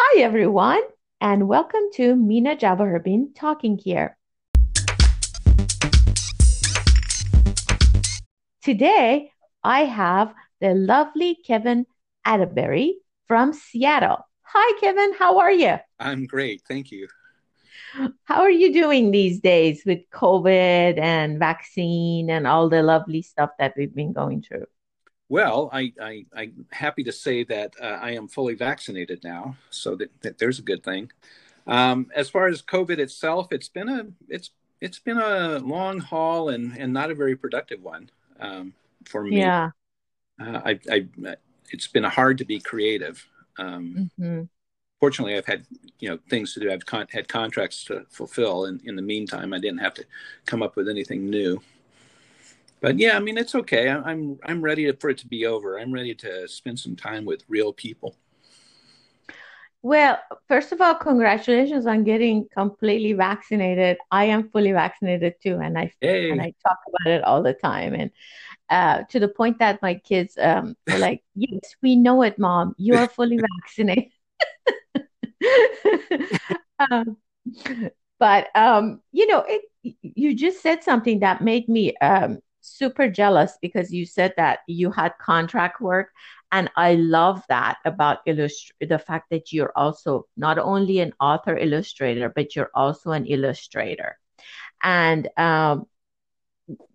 Hi, everyone, and welcome to Mina Javaherbin talking here. Today, I have the lovely Kevan Atteberry from Seattle. Hi, Kevan. How are you? I'm great. Thank you. How are you doing these days with COVID and vaccine and all the lovely stuff that we've been going through? Well, I, I, am happy to say that uh, I am fully vaccinated now, so that, that there's a good thing. Um, as far as COVID itself, it's been a it's it's been a long haul and and not a very productive one um, for me. Yeah, uh, I, I it's been hard to be creative. Um, mm-hmm. Fortunately, I've had you know things to do. I've con- had contracts to fulfill, and in the meantime, I didn't have to come up with anything new but yeah, I mean, it's okay. I'm I'm ready for it to be over. I'm ready to spend some time with real people. Well, first of all, congratulations on getting completely vaccinated. I am fully vaccinated too, and I hey. and I talk about it all the time, and uh, to the point that my kids um, are like, "Yes, we know it, mom. You are fully vaccinated." um, but um, you know, it, you just said something that made me um, super jealous because you said that you had contract work and i love that about illust- the fact that you're also not only an author illustrator but you're also an illustrator and um,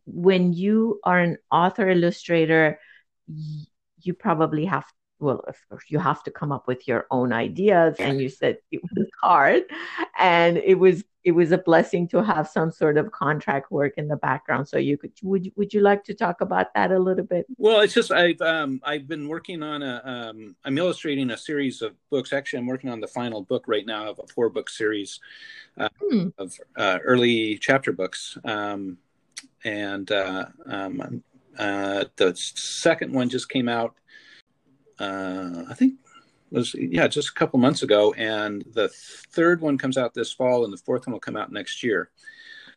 when you are an author illustrator you probably have well, of course, you have to come up with your own ideas. And you said it was hard, and it was it was a blessing to have some sort of contract work in the background. So you could would would you like to talk about that a little bit? Well, it's just I've um, I've been working on a um, I'm illustrating a series of books. Actually, I'm working on the final book right now of a four book series uh, hmm. of uh, early chapter books. Um, and uh, um, uh, the second one just came out uh, I think was yeah just a couple months ago, and the third one comes out this fall, and the fourth one will come out next year.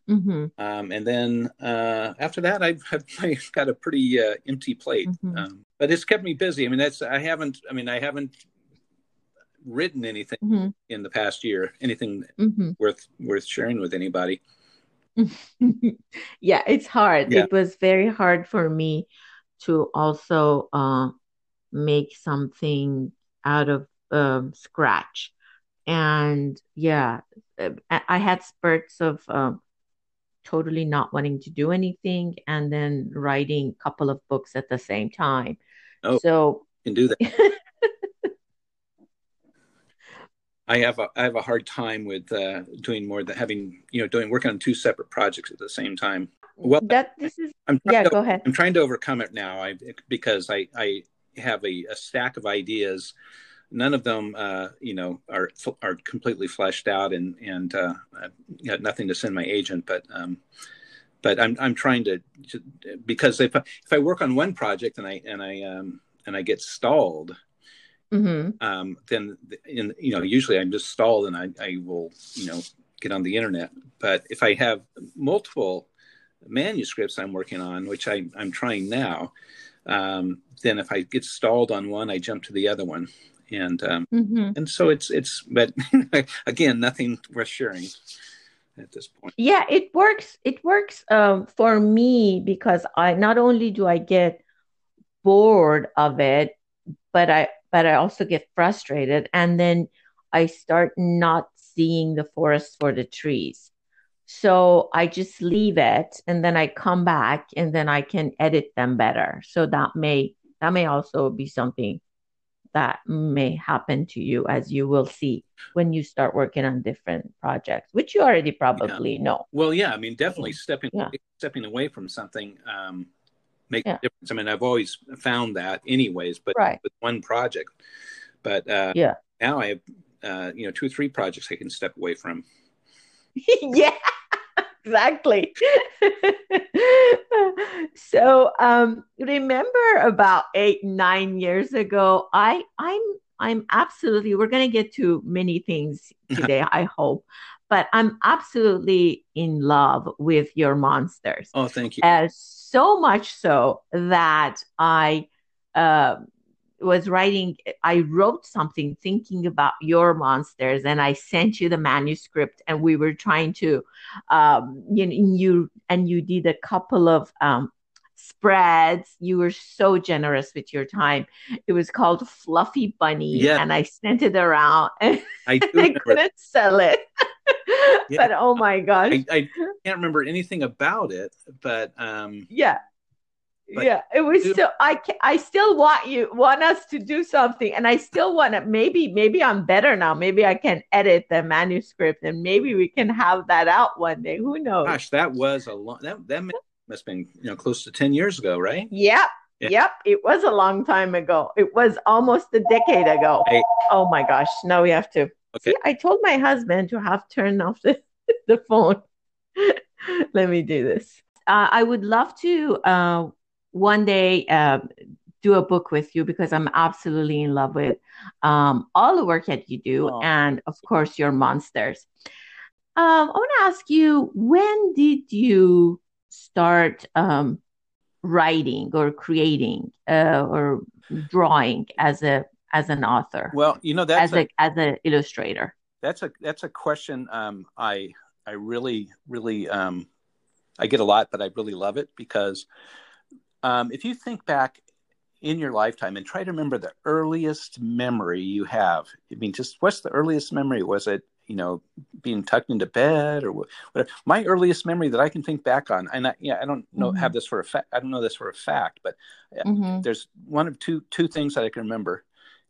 Mm-hmm. Um, and then uh, after that, I've, I've, got a pretty uh, empty plate, mm-hmm. um, but it's kept me busy. I mean, that's I haven't. I mean, I haven't written anything mm-hmm. in the past year, anything mm-hmm. worth worth sharing with anybody. yeah, it's hard. Yeah. It was very hard for me to also uh, make something out of um, scratch. And yeah, I had spurts of um, totally not wanting to do anything and then writing a couple of books at the same time. Oh, so can do that. I have a I have a hard time with uh, doing more than having you know doing working on two separate projects at the same time. Well, that this is I'm yeah. To, go ahead. I'm trying to overcome it now. I because I I have a, a stack of ideas. None of them, uh, you know, are are completely fleshed out, and and uh, I've got nothing to send my agent. But um, but I'm I'm trying to, to because if I, if I work on one project and I and I um, and I get stalled, mm-hmm. um, then in you know usually I'm just stalled and I I will you know get on the internet. But if I have multiple manuscripts I'm working on, which I, I'm trying now, um, then if I get stalled on one, I jump to the other one, and um, mm-hmm. and so it's it's but again, nothing worth sharing at this point. Yeah, it works. It works um, for me because I not only do I get bored of it, but I but I also get frustrated, and then I start not seeing the forest for the trees. So I just leave it and then I come back and then I can edit them better. So that may that may also be something that may happen to you as you will see when you start working on different projects, which you already probably yeah. know. Well, yeah, I mean, definitely stepping yeah. stepping away from something um, makes yeah. a difference. I mean, I've always found that, anyways, but right. with one project. But uh, yeah, now I have uh, you know two or three projects I can step away from. yeah exactly. so um, remember about eight, nine years ago, I I'm I'm absolutely we're gonna get to many things today, I hope. But I'm absolutely in love with your monsters. Oh, thank you. Uh, so much so that I uh, was writing, I wrote something thinking about your monsters, and I sent you the manuscript, and we were trying to, um, you know, you and you did a couple of um, spreads. You were so generous with your time. It was called Fluffy Bunny, Yeah. and I sent it around, and I I couldn't sell it. Yeah. But oh my gosh, I, I can't remember anything about it, but um, yeah. But- yeah, it was still. I I still want you want us to do something, and I still want to. Maybe maybe I'm better now. Maybe I can edit the manuscript, and maybe we can have that out one day. Who knows? gosh, that was a long. That that must have been you know close to ten years ago, right? Yep. Yeah. Yep, it was a long time ago. It was almost a decade ago. Hey. Oh my gosh! Now we have to. Okay. See, I told my husband to have turned off the, the phone. Let me do this. Uh, I would love to uh, one day uh, do a book with you because I'm absolutely in love with um, all the work that you do, Aw. and of course your monsters. Um, I want to ask you, when did you start um, writing or creating uh, or drawing as a as an author, Well, you know that's as a, a as an illustrator? that's a that's a question um, I I really really um, I get a lot, but I really love it because um, if you think back in your lifetime and try to remember the earliest memory you have, I mean, just what's the earliest memory? Was it you know being tucked into bed or whatever? My earliest memory that I can think back on, and I, yeah, I don't know Mhm. have this for a fact. I don't know this for a fact, but Mhm. there's one of two two things that I can remember.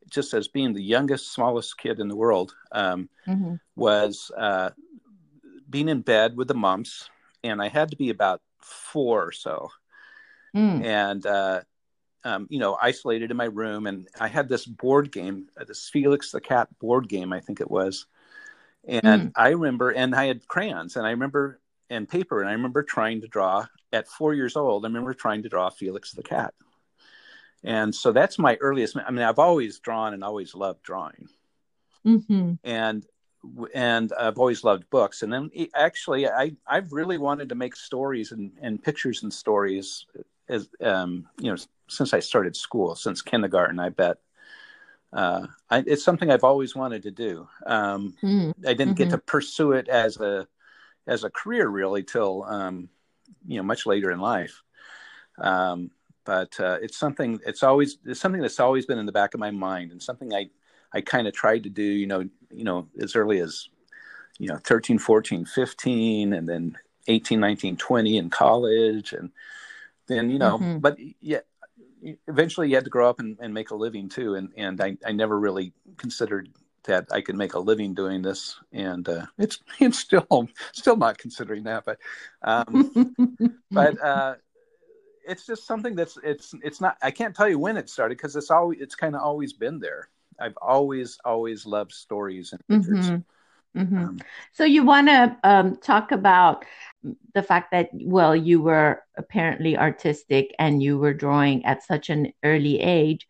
Just as being the youngest, smallest kid in the world, um, Mhm. was uh, being in bed with the mumps, and I had to be about four or so, Mm. and uh, um, you know, isolated in my room, and I had this board game, uh, this Felix the Cat board game, I think it was, and I remember, and I had crayons, and I remember and paper, and I remember trying to draw at four years old. I remember trying to draw Felix the Cat, and so that's my earliest. I mean, I've always drawn and always loved drawing Mhm. and and I've always loved books. And then actually, I I've really wanted to make stories and, and pictures and stories as um, you know since I started school, since kindergarten. I bet uh, I, it's something I've always wanted to do. Um, Mm. I didn't get to pursue it as a as a career really till um, you know much later in life. Um, but uh, it's something it's always it's something that's always been in the back of my mind and something I I kind of tried to do you know you know as early as you know 13 14 15 and then 18 19 20 in college and then you know Mhm. but yeah eventually you had to grow up and, and make a living too and and I, I never really considered that I could make a living doing this and uh, it's it's still still not considering that but um, but uh, it's just something that's it's it's not I can't tell you when it started because it's always it's kind of always been there. I've always always loved stories and pictures. Mhm. Mhm. Um, So you want to um, talk about the fact that well, you were apparently artistic and you were drawing at such an early age.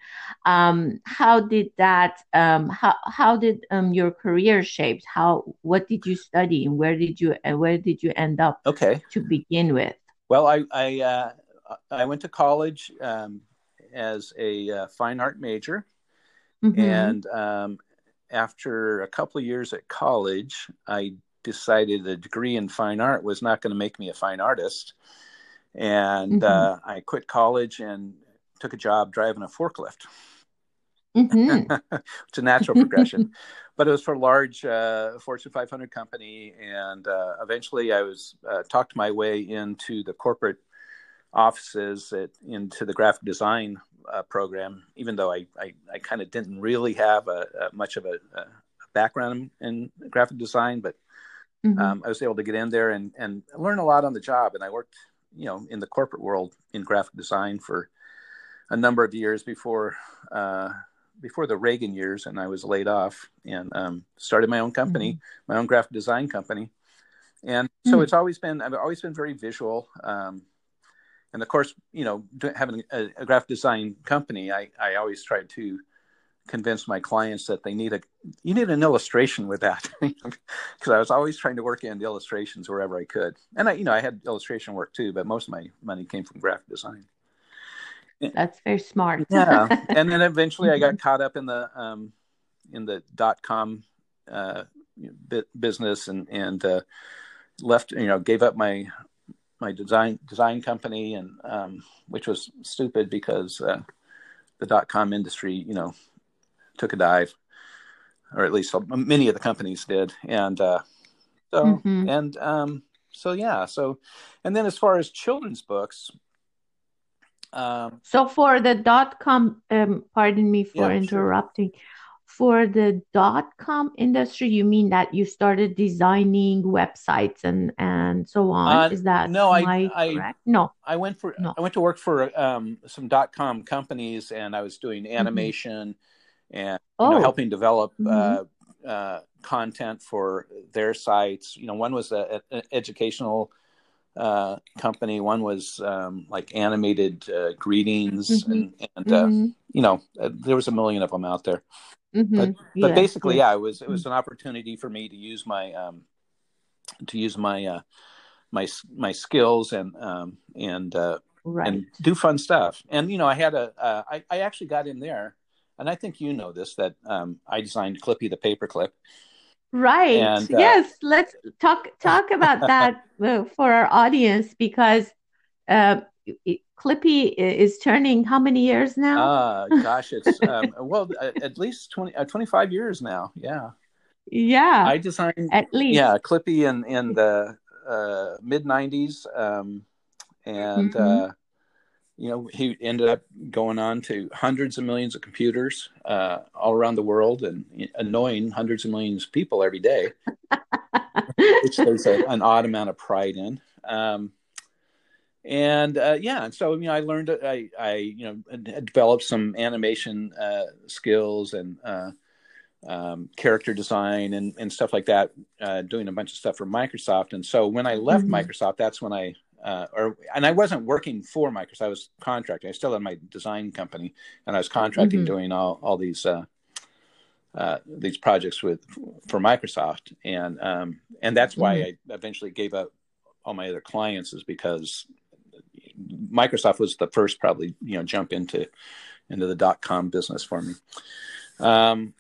Um, how did that? Um, how how did um, your career shaped? How what did you study and where did you where did you end up okay, to begin with? well I I uh, I went to college um, as a uh, fine art major, Mhm. and um, after a couple of years at college, I decided a degree in fine art was not going to make me a fine artist, and Mhm. uh, I quit college and took a job driving a forklift. Mhm. it's a natural progression. But it was for a large uh, Fortune 500 company, and uh, eventually I was uh, talked my way into the corporate offices at, into the graphic design uh, program. Even though I I, I kind of didn't really have a, a much of a, a background in graphic design, but Mhm. um, I was able to get in there and and learn a lot on the job. And I worked, you know, in the corporate world in graphic design for a number of years before uh, before the Reagan years, and I was laid off and um, started my own company, my own graphic design company. And so Mm. it's always been I've always been very visual. Um, and of course, you know, having a, a graphic design company, I, I always try to convince my clients that they need a you need an illustration with that because I was always trying to work in the illustrations wherever I could. And I, you know, I had illustration work too, but most of my money came from graphic design. That's very smart. yeah, and then eventually I got caught up in the um, in the dot com uh, business and and uh, left. You know, gave up my my design design company and um, which was stupid because uh, the dot com industry, you know, took a dive, or at least many of the companies did, and uh, so mm-hmm. and um, so yeah, so and then as far as children's books. Um, so for the dot com, um, pardon me for yeah, interrupting. Sure for the dot com industry you mean that you started designing websites and and so on uh, is that no i i no i went for no. i went to work for um, some dot com companies and i was doing mm-hmm. animation mm-hmm. And oh. know, helping develop mm-hmm. uh, uh, content for their sites you know one was an educational uh, company. One was um, like animated uh, greetings, mm-hmm. and, and uh, mm-hmm. you know, uh, there was a million of them out there. Mm-hmm. But, basically, yeah, it was it was mm-hmm. an opportunity for me to use my um, to use my uh, my my skills and um, and uh, right. and do fun stuff. And you know, I had a uh, I, I actually got in there, and I think you know this that um, I designed Clippy the paperclip. Right. And, uh, yes. Let's talk talk about that uh, for our audience because uh, Clippy is turning how many years now? Uh, gosh, it's um, well at least 20, uh, 25 years now. Yeah. Yeah. I designed at least yeah Clippy in in the uh, mid 90s, um, and mm-hmm. You know he ended up going on to hundreds of millions of computers uh, all around the world and annoying hundreds of millions of people every day, which there's a, an odd amount of pride in. Um, and uh, yeah, and so you know, I learned I I you know developed some animation uh, skills and uh, um, character design and and stuff like that, uh, doing a bunch of stuff for Microsoft. And so when I left mm-hmm. Microsoft, that's when I uh, or and I wasn't working for Microsoft. I was contracting. I still had my design company, and I was contracting, mm-hmm. doing all all these. Uh, these projects with for Microsoft, and um, and that's why mm-hmm. I eventually gave up all my other clients is because Microsoft was the first probably you know jump into into the dot com business for me. Um,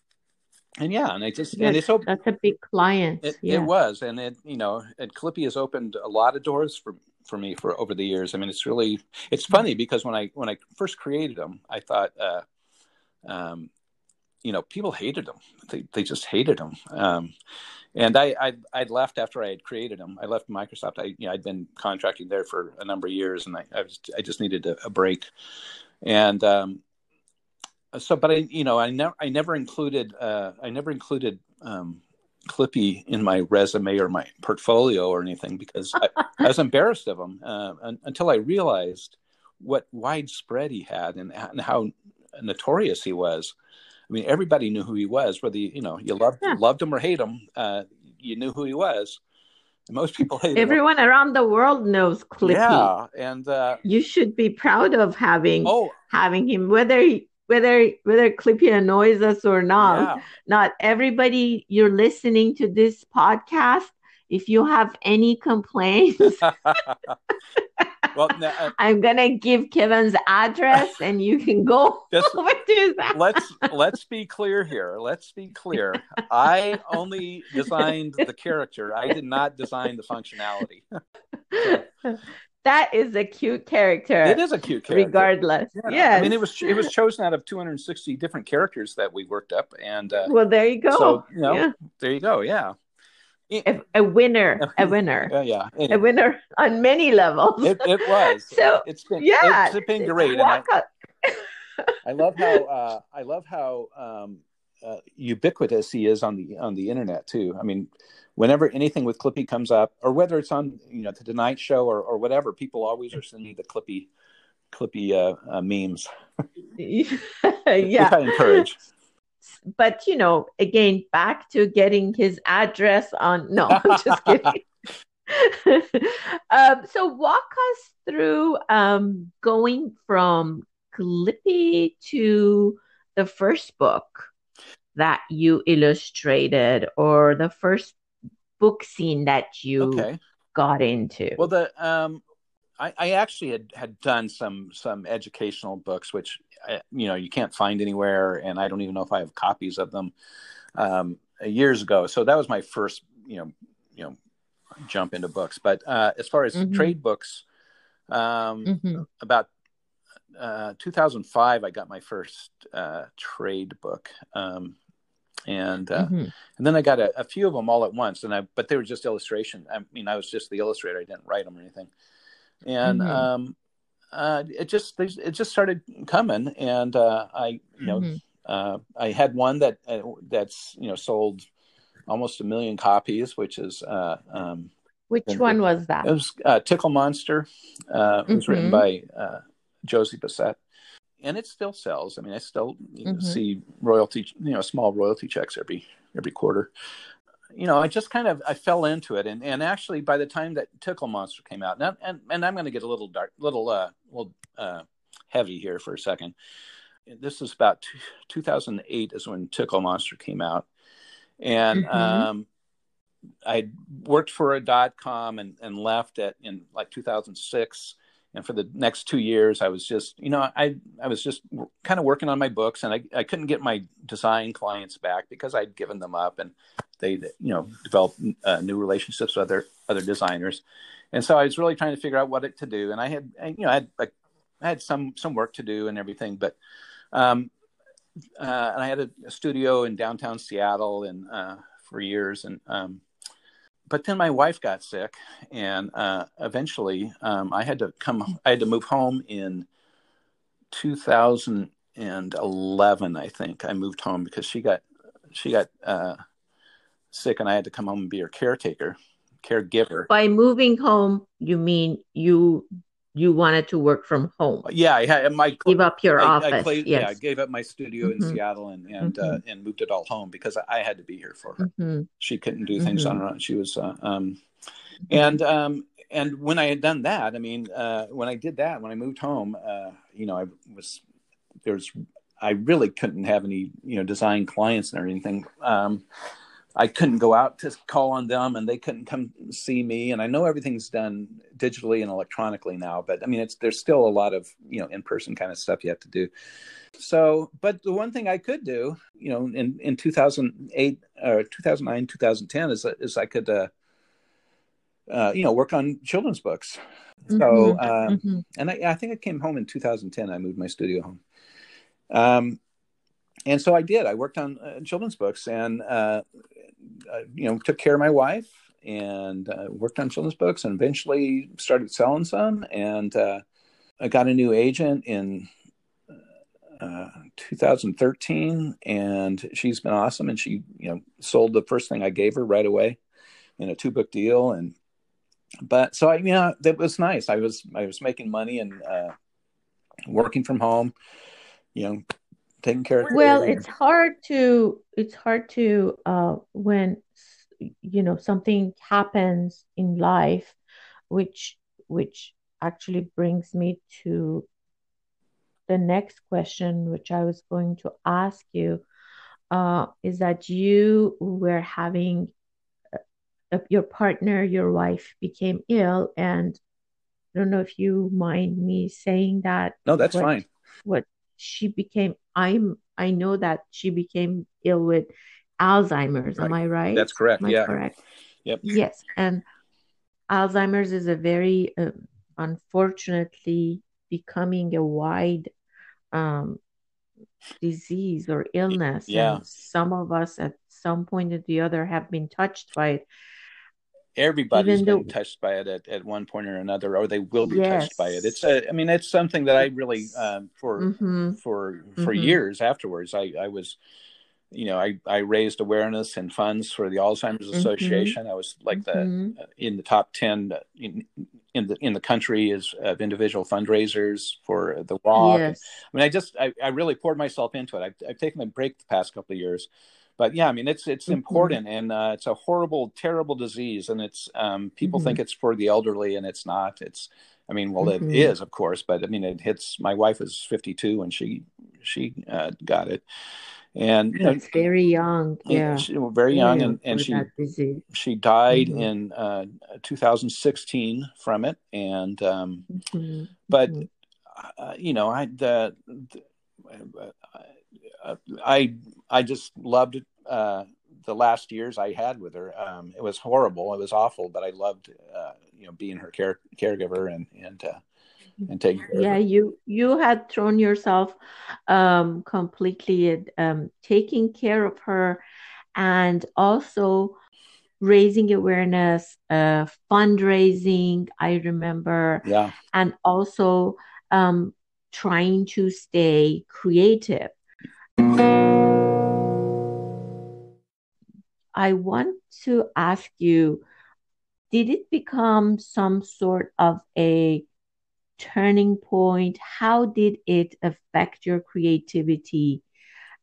and yeah, and I just yes, and it's open, that's a big client. It, yeah. it, was, and it you know, and Clippy has opened a lot of doors for for me for over the years. I mean, it's really it's funny because when I when I first created them, I thought, uh, um, you know, people hated them. They they just hated them. Um, and I, I I'd left after I had created them. I left Microsoft. I you know, I'd been contracting there for a number of years, and I I, was, I just needed a, a break. And um, so, but I you know I never I never included uh, I never included um, Clippy in my resume or my portfolio or anything because I, I was embarrassed of him uh, until I realized what widespread he had and, and how notorious he was. I mean, everybody knew who he was, whether you, you know you loved yeah. loved him or hate him. Uh, you knew who he was. Most people hate him. Everyone him. around the world knows Clippy. Yeah, and uh, you should be proud of having oh, having him, whether he, whether whether Clippy annoys us or not. Yeah. Not everybody you're listening to this podcast. If you have any complaints. well, uh, I'm gonna give Kevan's address, and you can go just, over to that. Let's let's be clear here. Let's be clear. I only designed the character. I did not design the functionality. so. That is a cute character. It is a cute character, regardless. Yeah, yes. I mean, it was it was chosen out of 260 different characters that we worked up, and uh, well, there you go. So you know, yeah. there you go. Yeah a, a winner, a winner, uh, yeah, a winner on many levels. It, it was. so it's been yeah, it's been great. I, I, love how uh, I love how um, uh, ubiquitous he is on the on the internet too. I mean, whenever anything with Clippy comes up, or whether it's on you know the Tonight Show or or whatever, people always are sending the Clippy Clippy uh, uh memes. yeah, I encourage but you know, again, back to getting his address on. No, I'm just kidding. um, so walk us through um, going from Clippy to the first book that you illustrated, or the first book scene that you okay. got into. Well, the um, I, I, actually had, had done some some educational books, which I, you know you can't find anywhere, and I don't even know if I have copies of them um, years ago. So that was my first, you know, you know, jump into books. But uh, as far as mm-hmm. trade books, um, mm-hmm. about uh, 2005, I got my first uh, trade book. Um, and uh, mm-hmm. and then I got a, a, few of them all at once, and I but they were just illustration. I mean, I was just the illustrator; I didn't write them or anything. And mm-hmm. um, uh, it just it just started coming, and uh, I you know mm-hmm. uh, I had one that uh, that's you know sold almost a million copies, which is uh, um, which one was that? It was uh, Tickle Monster. Uh, it was written mm-hmm. by uh, Josie Bissett, and it still sells. I mean, I still mm-hmm. see royalty, you know, small royalty checks every every quarter. You know, I just kind of I fell into it, and, and actually by the time that Tickle Monster came out, and and, and I'm going to get a little dark, little uh, little uh, heavy here for a second. This is about 2008 is when Tickle Monster came out, and mm-hmm. um, I worked for a dot com and, and left at in like 2006. And for the next two years, I was just, you know, I, I was just kind of working on my books and I, I couldn't get my design clients back because I'd given them up and they, you know, developed uh, new relationships with other, other designers. And so I was really trying to figure out what it to do. And I had, you know, I had like, I had some, some work to do and everything, but, um, uh, and I had a, a, studio in downtown Seattle and, uh, for years. And, um, but then my wife got sick, and uh, eventually um, I had to come. I had to move home in 2011. I think I moved home because she got she got uh, sick, and I had to come home and be her caretaker, caregiver. By moving home, you mean you you wanted to work from home. Yeah, I had my give up your I, office. I played, yes. Yeah, I gave up my studio mm-hmm. in Seattle and and uh, mm-hmm. uh, and moved it all home because I had to be here for her. Mm-hmm. She couldn't do things on mm-hmm. her own. She was uh, um, and um, and when I had done that, I mean, uh, when I did that, when I moved home, uh, you know, I was there's I really couldn't have any you know design clients or anything. Um, I couldn't go out to call on them and they couldn't come see me. And I know everything's done digitally and electronically now, but I mean, it's, there's still a lot of, you know, in-person kind of stuff you have to do. So, but the one thing I could do, you know, in, in 2008 or 2009, 2010 is, is I could, uh, uh, you know, work on children's books. So, mm-hmm. Um, mm-hmm. and I, I, think I came home in 2010. I moved my studio home. Um, and so I did. I worked on uh, children's books, and uh, uh, you know, took care of my wife and uh, worked on children's books, and eventually started selling some. And uh, I got a new agent in uh, 2013, and she's been awesome. And she, you know, sold the first thing I gave her right away in a two book deal. And but so I, you know, that was nice. I was I was making money and uh, working from home. You know, taking care of well it's hard to it's hard to uh when you know something happens in life which which actually brings me to the next question which i was going to ask you uh is that you were having uh, your partner your wife became ill and i don't know if you mind me saying that no that's what, fine. what she became i'm i know that she became ill with alzheimer's right. am i right? That's correct am yeah. correct? Yep. Yes and alzheimer's is a very uh, unfortunately becoming a wide um, disease or illness yeah. and some of us at some point or the other have been touched by it everybody's Even been though, touched by it at, at one point or another or they will be yes. touched by it it's a, i mean it's something that i really um, for mm-hmm. for for mm-hmm. years afterwards i i was you know i i raised awareness and funds for the alzheimer's mm-hmm. association i was like the mm-hmm. uh, in the top 10 in, in the in the country is of individual fundraisers for the walk yes. i mean i just I, I really poured myself into it I've, I've taken a break the past couple of years but yeah, I mean, it's it's mm-hmm. important, and uh, it's a horrible, terrible disease, and it's um, people mm-hmm. think it's for the elderly, and it's not. It's, I mean, well, mm-hmm. it is, of course, but I mean, it hits. My wife is fifty two, and she she uh, got it, and That's very young. Yeah, she, very young, Yeah, and, and she she died Mhm. in uh, 2016 from it, and um, Mhm. but Mhm. uh, you know, I the, the uh, I I just loved uh, the last years I had with her. Um, it was horrible, it was awful, but I loved uh, you know being her care caregiver and and uh, and taking care Yeah, of her. you you had thrown yourself um, completely at um, taking care of her and also raising awareness, uh, fundraising, I remember, Yeah, and also um, trying to stay creative. I want to ask you, did it become some sort of a turning point? How did it affect your creativity?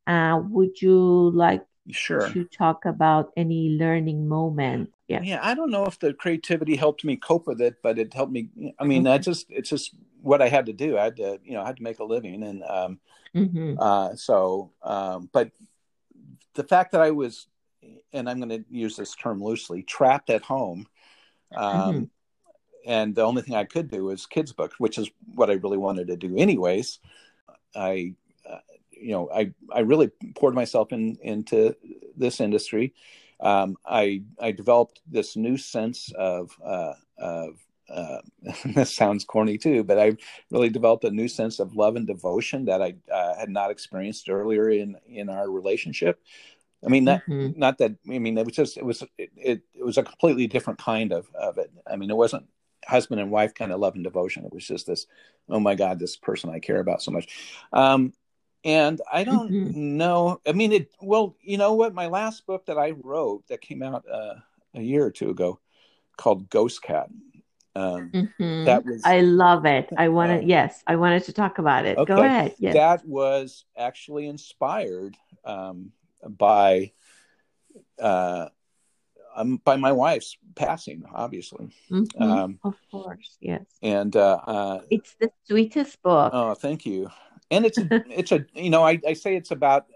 Uh, would you like sure. to talk about any learning moment? Yeah. Yeah, I don't know if the creativity helped me cope with it, but it helped me. I mean, I just it's just what I had to do. I had to, you know, I had to make a living, and um, hmm uh, so, um, but the fact that I was, and I'm going to use this term loosely, trapped at home, um, Mhm. and the only thing I could do was kids books, which is what I really wanted to do, anyways. I, uh, you know, I I really poured myself in into this industry. Um, I I developed this new sense of uh, of uh, this sounds corny too, but I really developed a new sense of love and devotion that I uh, had not experienced earlier in in our relationship. I mean, not Mhm. not that I mean it was just it was it, it, it was a completely different kind of of it. I mean, it wasn't husband and wife kind of love and devotion. It was just this, oh my God, this person I care about so much. Um, and I don't Mhm. know. I mean, it. Well, you know what? My last book that I wrote that came out uh, a year or two ago, called Ghost Cat. Um, Mhm. that was I love it. I wanted, yes, I wanted to talk about it. Go okay. ahead. Yes. That was actually inspired um, by uh, um, by my wife's passing, obviously. Mhm. Um, Of course. Yes. and uh, uh, It's the sweetest book. oh, thank you. And it's a, it's a you know I, I say it's about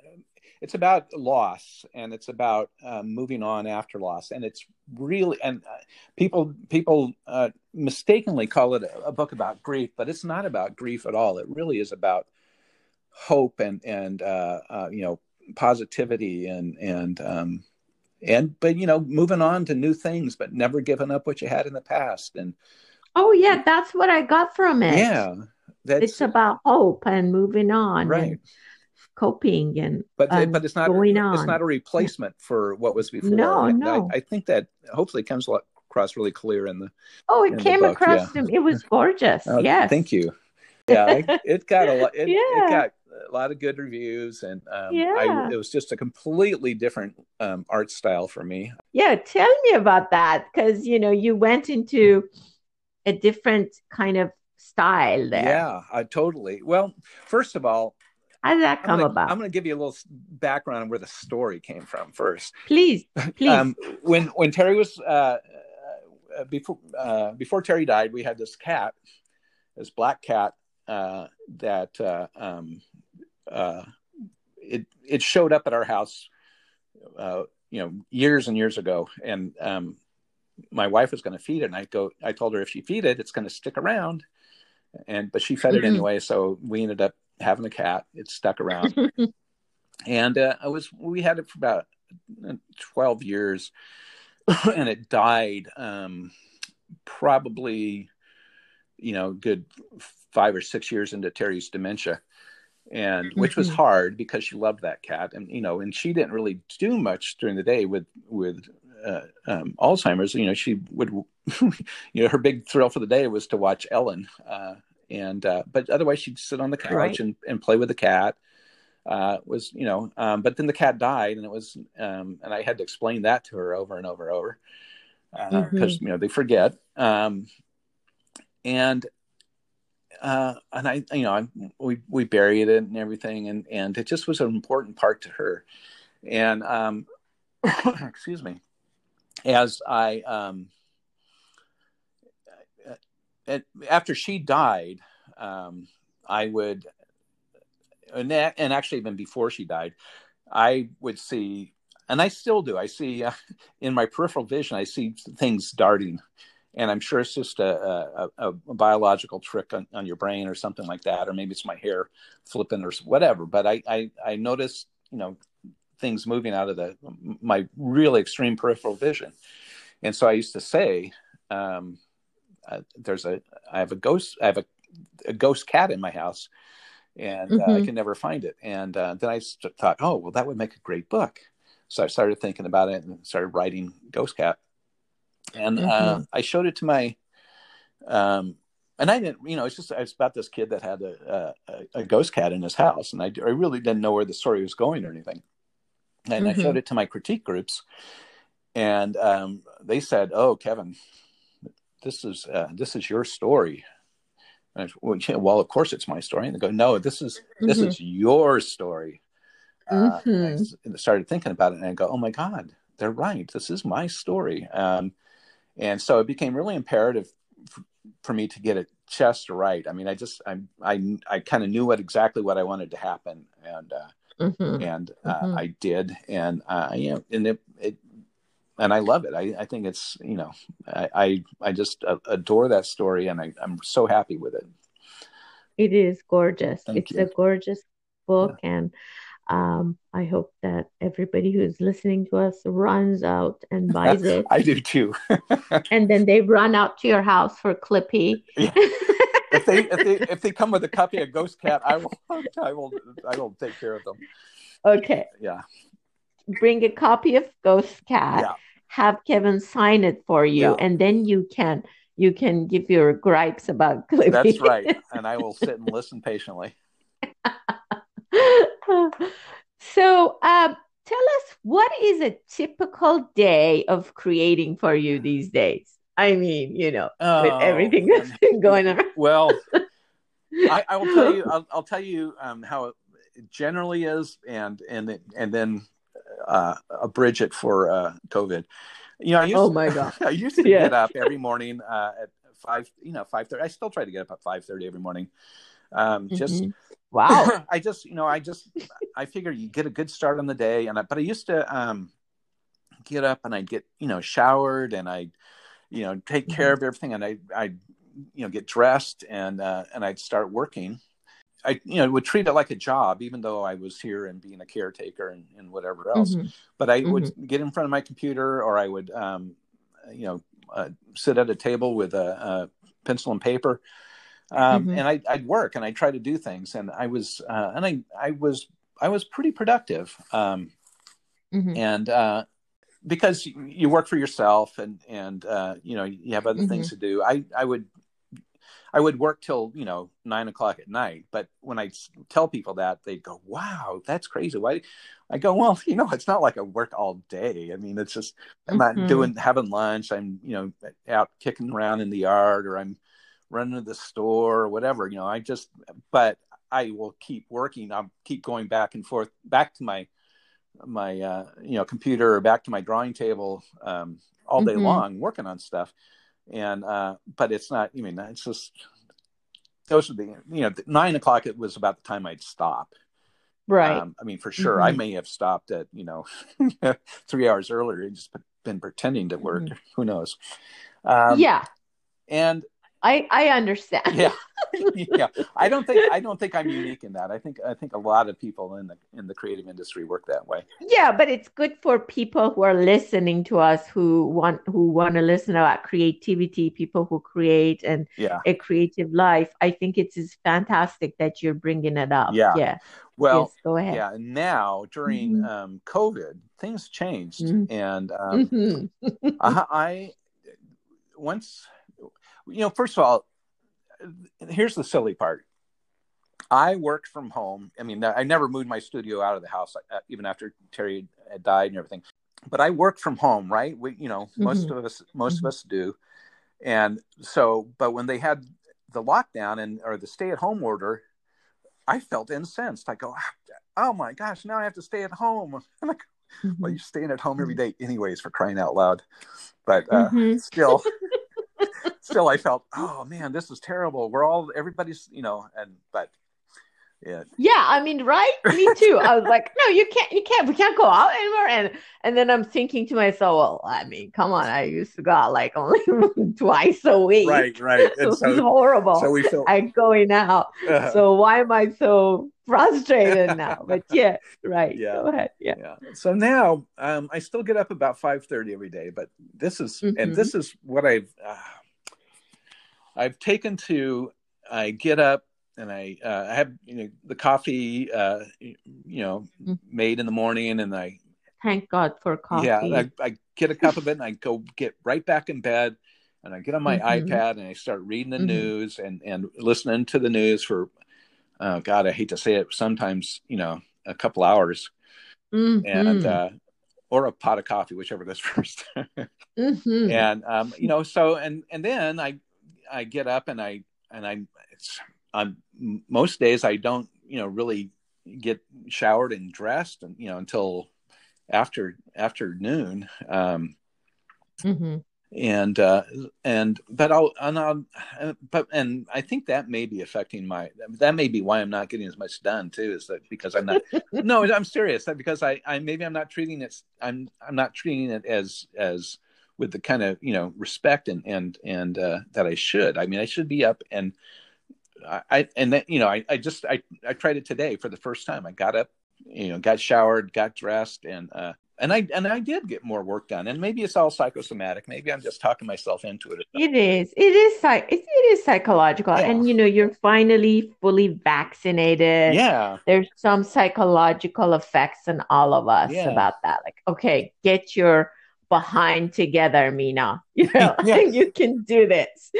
it's about loss and it's about um, moving on after loss. And it's really and uh, people people uh, mistakenly call it a, a book about grief but it's not about grief at all. It really is about hope and and uh, uh, you know positivity and and um, and but you know moving on to new things but never giving up what you had in the past. And Oh, yeah, that's what I got from it. yeah that's It's about hope and moving on right. and coping and but um, but it's not going on. it's not a replacement for what was before. No, I, no. I, I think that hopefully comes across really clear in the. Oh, it came across yeah. to me. It was gorgeous. Oh, Yes. thank you. Yeah, it, it got a lot. It, Yeah. it got a lot of good reviews, and um, Yeah. I, it was just a completely different um, art style for me. Yeah, tell me about that because you know you went into a different kind of style there. Yeah, I totally. Well, first of all, How did that I'm come gonna, about? I'm going to give you a little background on where the story came from first. Please, please. Um, when when Terry was uh, uh, before uh, before Terry died, we had this cat, this black cat uh, that uh, um, uh, it it showed up at our house, uh, you know, years and years ago, and um, my wife was going to feed it, and I go, I told her if she feed it, it's going to stick around, and but she fed it Mhm. anyway, so we ended up having a cat. It stuck around and uh, I was we had it for about uh, twelve years, and it died um, probably you know good five or six years into Terry's dementia, and which was Mhm. hard because she loved that cat, and you know, and she didn't really do much during the day with with uh, um, Alzheimer's. You know, she would you know her big thrill for the day was to watch Ellen. Uh, and uh, but otherwise she'd sit on the couch Right. and, and play with the cat uh, was you know um, but then the cat died and it was um, and i had to explain that to her over and over and over because you know they forget. Um, and uh, and i you know I, we we buried it and everything and and it just was an important part to her. And um, excuse me as i um, uh, after she died um, i would and, and actually even before she died I would see, and I still do. I see uh, in my peripheral vision, I see things darting, and I'm sure it's just a, a, a biological trick on, on, your brain or something like that, or maybe it's my hair flipping or whatever. But I I, I notice you know things moving out of the my really extreme peripheral vision, and so I used to say. Um, uh, there's a I have a ghost I have a, a ghost cat in my house and mm-hmm. uh, I mm-hmm. can never find it. And uh, then I thought, oh, well, that would make a great book. So I started thinking about it and started writing Ghost Cat. And uh, mm-hmm. I showed it to my, um, and I didn't, you know, it's just it's about this kid that had a, a, a, ghost cat in his house, and I, I really didn't know where the story was going or anything. And mm-hmm. I showed it to my critique groups, and um, they said, "Oh, Kevan, this is uh, this is your story." And I, well, yeah, well, of course it's my story. And they go, no, this is mm-hmm. this is your story. Uh, mm-hmm. I started thinking about it, and I go, oh my god, they're right. This is my story. Um, and so it became really imperative for, for me to get it just right. I mean, I just I I I kind of knew what exactly what I wanted to happen, and uh, mm-hmm. and uh, mm-hmm. I did, and uh, yeah, and it and I love it. I, I think it's you know I I, I just adore that story, and I, I'm so happy with it. It is gorgeous. Thank it's you. a gorgeous book, yeah. and um, I hope that everybody who's listening to us runs out and buys it. I do too. and then they run out to your house for Clippy. Yeah. if they if they if they come with a copy of Ghost Cat, I will I will I will take care of them. Okay. Yeah. Bring a copy of Ghost Cat. Yeah have Kevan sign it for you, yeah. and then you can you can give your gripes about Clippy. That's right, and I will sit and listen patiently. so, uh, tell us what is a typical day of creating for you these days? I mean, you know, oh, with everything that's been going on. well, I, I, will tell you. I'll, I'll tell you um, how it generally is, and and and then uh, abridge it for uh, COVID. You know, I used oh to, my god, I used to yeah. get up every morning uh, at five. You know, five thirty. I still try to get up at five thirty every morning. Um, just mm-hmm. wow. I just, you know, I just, I figure you get a good start on the day, and I, but I used to um, get up and I'd get, you know, showered and I, you know, take care mm-hmm. of everything, and I, I, you know, get dressed and uh, and I'd start working I you know would treat it like a job, even though I was here and being a caretaker and, and whatever else. Mm-hmm. But I mm-hmm. would get in front of my computer, or I would um, you know uh, sit at a table with a, a pencil and paper, um, mm-hmm. and I, would work and I'd try to do things, and I was uh, and I I was I was pretty productive, um, mm-hmm. and uh, because you work for yourself and and uh, you know you have other things mm-hmm. to do. I I would I would work till you know nine o'clock at night. But when I tell people that, they go, "Wow, that's crazy." Why? I go, "Well, you know, it's not like I work all day. I mean, it's just I'm mm-hmm. not doing having lunch. I'm you know out kicking around in the yard, or I'm running to the store, or whatever. You know, I just but I will keep working. I'll keep going back and forth, back to my my uh, you know computer or back to my drawing table um, all day mm-hmm. long, working on stuff and uh, but it's not. I mean, it's just those are the you know nine o'clock. It was about the time I'd stop. Right. Um, I mean, for sure, mm-hmm. I may have stopped at you know three hours earlier and just been pretending to work. Mm-hmm. Who knows? Um, yeah. And I I understand. yeah, yeah. I don't think I don't think I'm unique in that. I think I think a lot of people in the in the creative industry work that way. Yeah, but it's good for people who are listening to us who want who want to listen about creativity, people who create and yeah. a creative life. I think it's is fantastic that you're bringing it up. Yeah. Yeah. Well, yes, go ahead. Yeah. Now during mm-hmm. um, COVID, things changed, mm-hmm. and um, mm-hmm. I, I once you know, first of all, here's the silly part. I worked from home. I mean, I never moved my studio out of the house, uh, even after Terry had died and everything. But I worked from home, right? We, you know, most mm-hmm. of us, most mm-hmm. of us do. And so, but when they had the lockdown and or the stay-at-home order, I felt incensed. I go, oh my gosh, now I have to stay at home. I'm like, mm-hmm. well, you're staying at home every day, anyways, for crying out loud. But uh, mm-hmm. still, still I felt, oh man, this is terrible. We're all everybody's, you know, and but Yeah. Yeah, I mean, right? Me too. I was like, no, you can't, you can't, we can't go out anymore. And and then I'm thinking to myself, well, I mean, come on, I used to go out like only twice a week. Right, right. was so, horrible. So we feel I'm going out. Uh-huh. So why am I so frustrated now? But yeah, right. Yeah. Go ahead. Yeah. yeah. So now um, I still get up about five thirty every day, but this is mm-hmm. and this is what I've uh, I've taken to. I get up and I uh, I have you know the coffee uh, you know mm-hmm. made in the morning, and I thank God for coffee. Yeah, I, I, get a cup of it, and I go get right back in bed, and I get on my mm-hmm. iPad and I start reading the mm-hmm. news and and listening to the news for. Oh God, I hate to say it. Sometimes you know a couple hours, and mm-hmm. uh, or a pot of coffee, whichever goes 1st mm-hmm. And um, you know, so and and then I I get up and I and I it's on most days I don't, you know, really get showered and dressed, and you know, until after afternoon. Um, mm-hmm. And uh, and but I'll and I'll but and I think that may be affecting my that may be why I'm not getting as much done too is that because I'm not no I'm serious that because I I maybe I'm not treating it I'm I'm not treating it as as with the kind of you know respect and and and uh, that I should I mean I should be up and I and then you know I, I just I I tried it today for the first time. I got up, you know, got showered, got dressed, and uh, and I and I did get more work done. And maybe it's all psychosomatic. Maybe I'm just talking myself into it. It is. It is. It, it is psychological. Yeah. And you know, you're finally fully vaccinated. Yeah. There's some psychological effects in all of us yeah. about that. Like, okay, get your behind together, Mina. You know, yes. you can do this.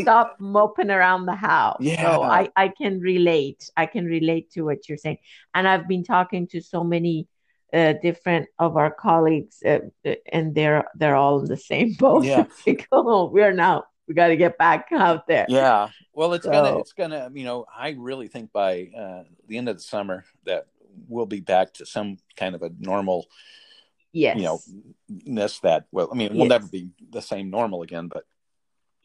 Stop moping around the house. Yeah. So I, I can relate. I can relate to what you're saying. And I've been talking to so many uh, different of our colleagues, uh, uh and they're they're all in the same boat. Yeah. oh, we're now we got to get back out there. Yeah. Well, it's so, gonna it's gonna you know I really think by uh, the end of the summer that we'll be back to some kind of a normal yes you know miss that well i mean we'll yes. never be the same normal again but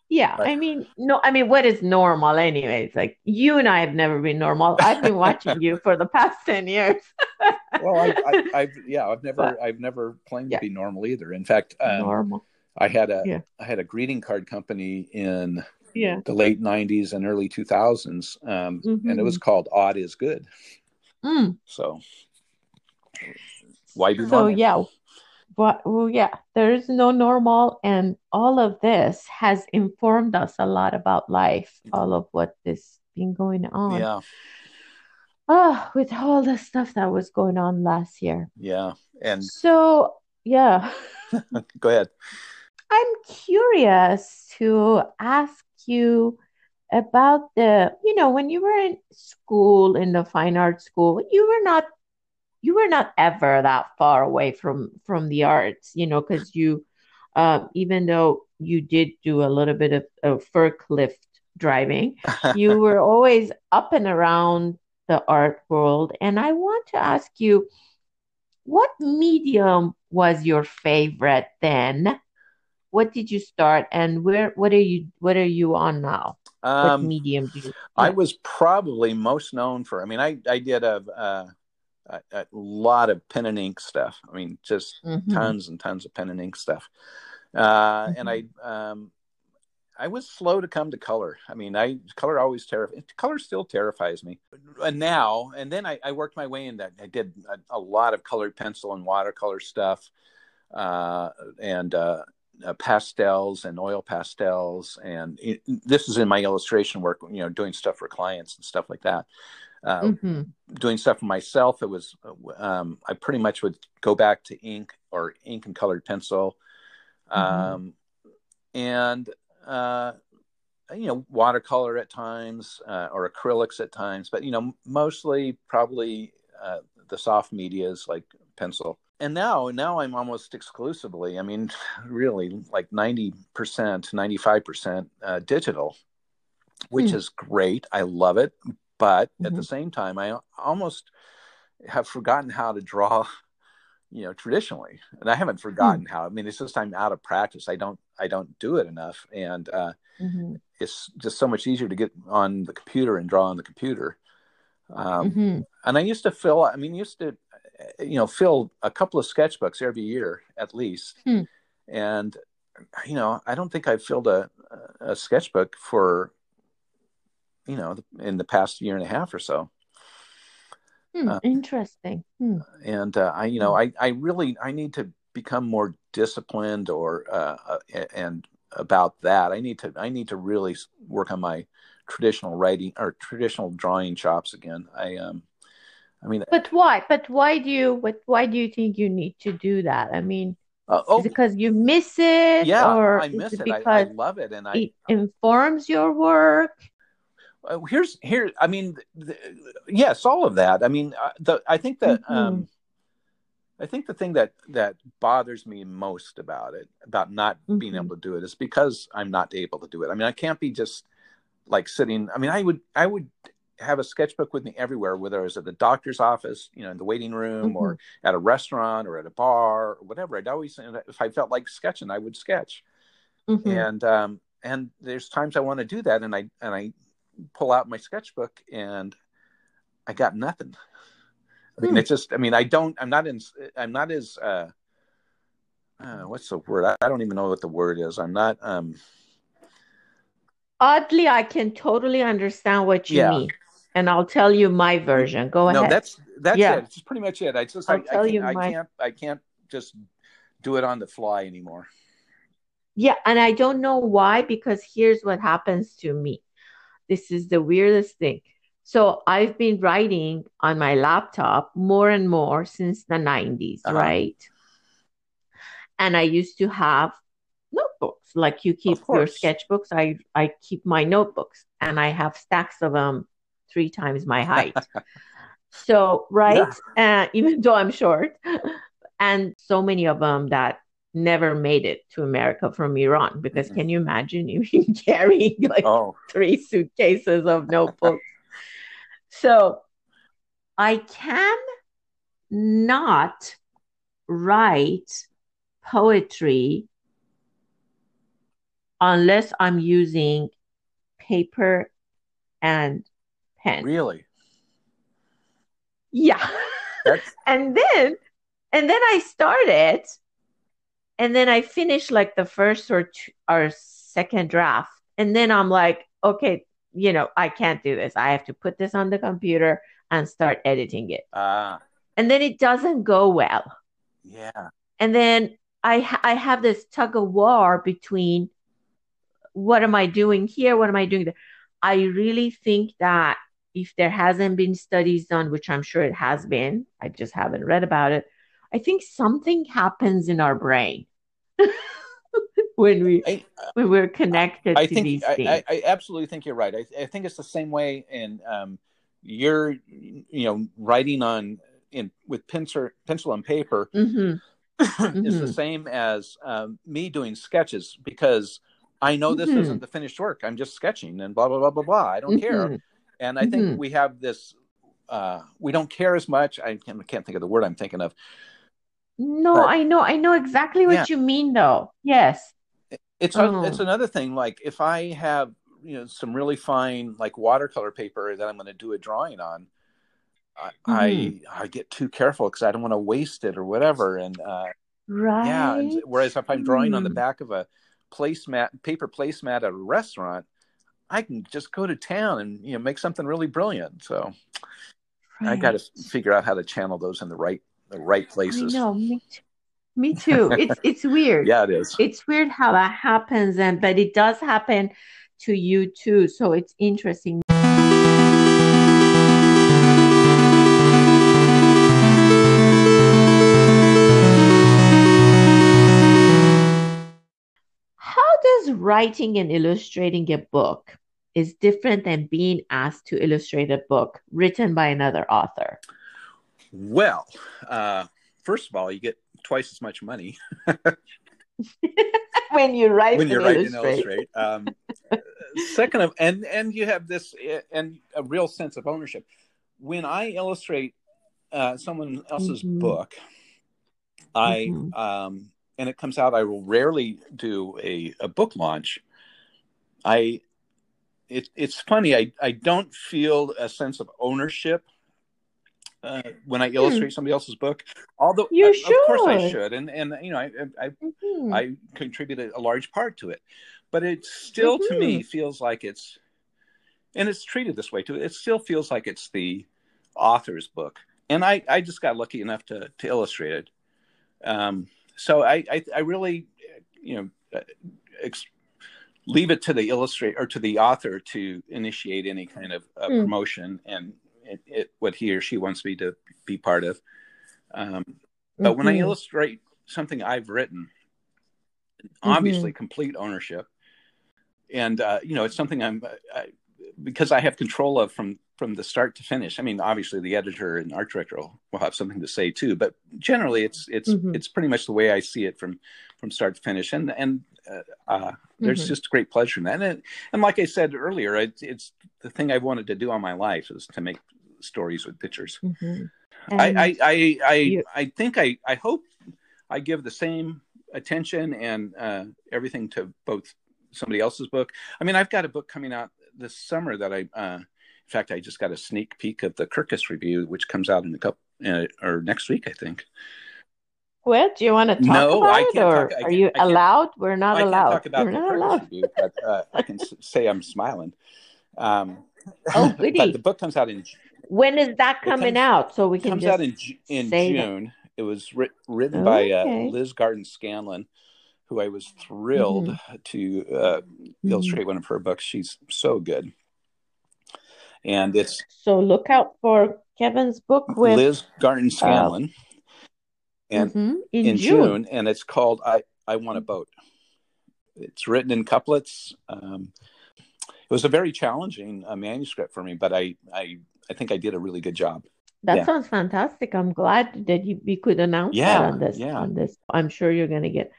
yeah i mean no i mean what is normal anyways like you and i have never been normal i've been watching you for the past 10 years well I, I, have yeah i've never but, i've never claimed yeah. to be normal either in fact um, normal i had a yeah. I had a greeting card company in yeah. the late 90s and early 2000s um, mm-hmm. and it was mm-hmm. called odd is good mm. so why be so normal? yeah but well, yeah, there is no normal, and all of this has informed us a lot about life. All of what this been going on. Yeah. Oh, with all the stuff that was going on last year. Yeah, and so yeah. Go ahead. I'm curious to ask you about the, you know, when you were in school in the fine arts school, you were not you were not ever that far away from from the arts, you know, because you, uh, even though you did do a little bit of, of forklift driving, you were always up and around the art world. And I want to ask you, what medium was your favorite then? What did you start, and where? What are you? What are you on now? Um, what medium do you? I was probably most known for. I mean, I I did a. Uh, a, a, lot of pen and ink stuff. I mean, just mm-hmm. tons and tons of pen and ink stuff. Uh, mm-hmm. And I, um, I was slow to come to color. I mean, I color always terrifies. Color still terrifies me. And now, and then I, I worked my way in that. I did a, a, lot of colored pencil and watercolor stuff, uh, and uh, uh, pastels and oil pastels. And it, this is in my illustration work. You know, doing stuff for clients and stuff like that uh, mm-hmm. doing stuff for myself, it was um, I pretty much would go back to ink or ink and colored pencil, mm-hmm. um, and uh, you know watercolor at times uh, or acrylics at times, but you know mostly probably uh, the soft medias like pencil. And now, now I'm almost exclusively. I mean, really, like ninety percent, ninety five percent uh, digital, which mm. is great. I love it but mm-hmm. at the mm-hmm. same time i almost have forgotten how to draw you know traditionally and i haven't forgotten mm-hmm. how i mean it's just i'm out of practice i don't i don't do it enough and uh, mm-hmm. it's just so much easier to get on the computer and draw on the computer Um, mm-hmm. And I used to fill. I mean, used to, you know, fill a couple of sketchbooks every year at least. Hmm. And you know, I don't think I've filled a, a sketchbook for, you know, in the past year and a half or so. Hmm, uh, interesting. Hmm. And uh, I, you know, hmm. I, I really, I need to become more disciplined or, uh, uh and about that. I need to, I need to really work on my traditional writing or traditional drawing chops again. I, um, I mean, but why? But why do you? What? Why do you think you need to do that? I mean, uh, oh, is it because you miss it? Yeah, or I miss it. Because I, I, love it, and I it informs your work. Uh, here's here. I mean, the, yes, all of that. I mean, uh, the I think that mm-hmm. um, I think the thing that that bothers me most about it, about not mm-hmm. being able to do it, is because I'm not able to do it. I mean, I can't be just like sitting. I mean, I would I would have a sketchbook with me everywhere, whether I was at the doctor's office, you know, in the waiting room, mm-hmm. or at a restaurant, or at a bar, or whatever. I'd always, if I felt like sketching, I would sketch. Mm-hmm. And um, and there's times I want to do that, and I and I pull out my sketchbook, and I got nothing. I mean, mm. it's just, I mean, I don't, I'm not in, I'm not as, uh, uh, what's the word? I, I don't even know what the word is. I'm not, um, oddly, I can totally understand what you yeah. mean and I'll tell you my version. Go ahead. No, that's that's yeah. it. It's pretty much it. I just I'll I, tell I, you I my... can't I can't just do it on the fly anymore. Yeah, and I don't know why because here's what happens to me. This is the weirdest thing. So I've been writing on my laptop more and more since the 90s, uh-huh. right? And I used to have notebooks like you keep your sketchbooks. I I keep my notebooks and I have stacks of them three times my height. so, right? Yeah. Uh, even though I'm short, and so many of them that never made it to America from Iran. Because mm-hmm. can you imagine you carrying like oh. three suitcases of notebooks? so, I can not write poetry unless I'm using paper and pen. Really? Yeah. and then and then I started and then I finish like the first or two, or second draft. And then I'm like, okay, you know, I can't do this. I have to put this on the computer and start editing it. Uh, and then it doesn't go well. Yeah. And then I I have this tug of war between what am I doing here? What am I doing there? I really think that if there hasn't been studies done, which I'm sure it has been, I just haven't read about it. I think something happens in our brain when we I, when we're connected I, to think, these things. I, I, absolutely think you're right. I, I think it's the same way in um, you're you know writing on in with pencil pencil and paper mm-hmm. is mm-hmm. the same as um, me doing sketches because I know this mm-hmm. isn't the finished work. I'm just sketching and blah blah blah blah blah. I don't care. Mm-hmm and I think mm-hmm. we have this. Uh, we don't care as much. I can't, I can't think of the word I'm thinking of. No, but, I know, I know exactly what yeah. you mean, though. Yes, it's oh. it's another thing. Like if I have you know some really fine like watercolor paper that I'm going to do a drawing on, I mm-hmm. I, I, get too careful because I don't want to waste it or whatever. And uh, right, yeah. And, whereas if I'm drawing mm. on the hmm. back of a placemat, paper placemat at a restaurant, I can just go to town and you know make something really brilliant. So right. I got to figure out how to channel those in the right the right places. No, me too. Me too. It's it's weird. yeah, it is. It's weird how that happens, and but it does happen to you too. So it's interesting. How does writing and illustrating a book is different than being asked to illustrate a book written by another author? Well, uh, first of all, you get twice as much money when you write when you write and illustrate. Um, second of, and and you have this and a real sense of ownership. When I illustrate uh, someone else's mm-hmm. book, I mm-hmm. um, and it comes out, I will rarely do a, a book launch. I it, it's funny. I, I don't feel a sense of ownership uh, when I illustrate hmm. somebody else's book. Although, you uh, should. of course, I should, and and you know, I I, mm-hmm. I contribute a, a, large part to it, but it still, mm-hmm. to me, mm-hmm. feels like it's, and it's treated this way too. It still feels like it's the author's book, and I I just got lucky enough to to illustrate it. Um, so I I, I really, you know. Uh, ex- leave it to the illustrator or to the author to initiate any kind of uh, mm. promotion and it, it, what he or she wants me to be part of. Um, but mm-hmm. when I mm-hmm. illustrate something I've written, obviously mm-hmm. complete ownership, and uh, you know it's something I'm I, because I have control of from from the start to finish. I mean, obviously the editor and art director will, will have something to say too, but generally it's it's mm-hmm. it's pretty much the way I see it from from start to finish, and and uh, uh, there's mm-hmm. just great pleasure in that. And, and like I said earlier, it, it's the thing I've wanted to do all my life is to make stories with pictures. Mm-hmm. I, I, I, I, you... I, think I, I hope I give the same attention and uh, everything to both somebody else's book. I mean, I've got a book coming out this summer that I, uh, in fact, I just got a sneak peek of the Kirkus review, which comes out in a couple uh, or next week, I think. Well, do you want to talk no, about it, or talk, are you allowed? We're not I allowed. talk about We're not allowed. Review, but uh, I can say I'm smiling. Um, oh, goody. but the book comes out in when is that coming comes, out? So we can comes out in in June. That. It was writ, written okay. by uh, Liz Garton Scanlon, who I was thrilled mm-hmm. to uh, mm-hmm. illustrate one of her books. She's so good, and it's so look out for Kevan's book with Liz Garton Scanlon, uh, and mm-hmm. in, in June. June. and it's called "I I Want a Boat." It's written in couplets. Um, it was a very challenging uh, manuscript for me, but I I I think I did a really good job. That yeah. sounds fantastic. I'm glad that you we could announce yeah, that on this yeah. on this. I'm sure you're going to get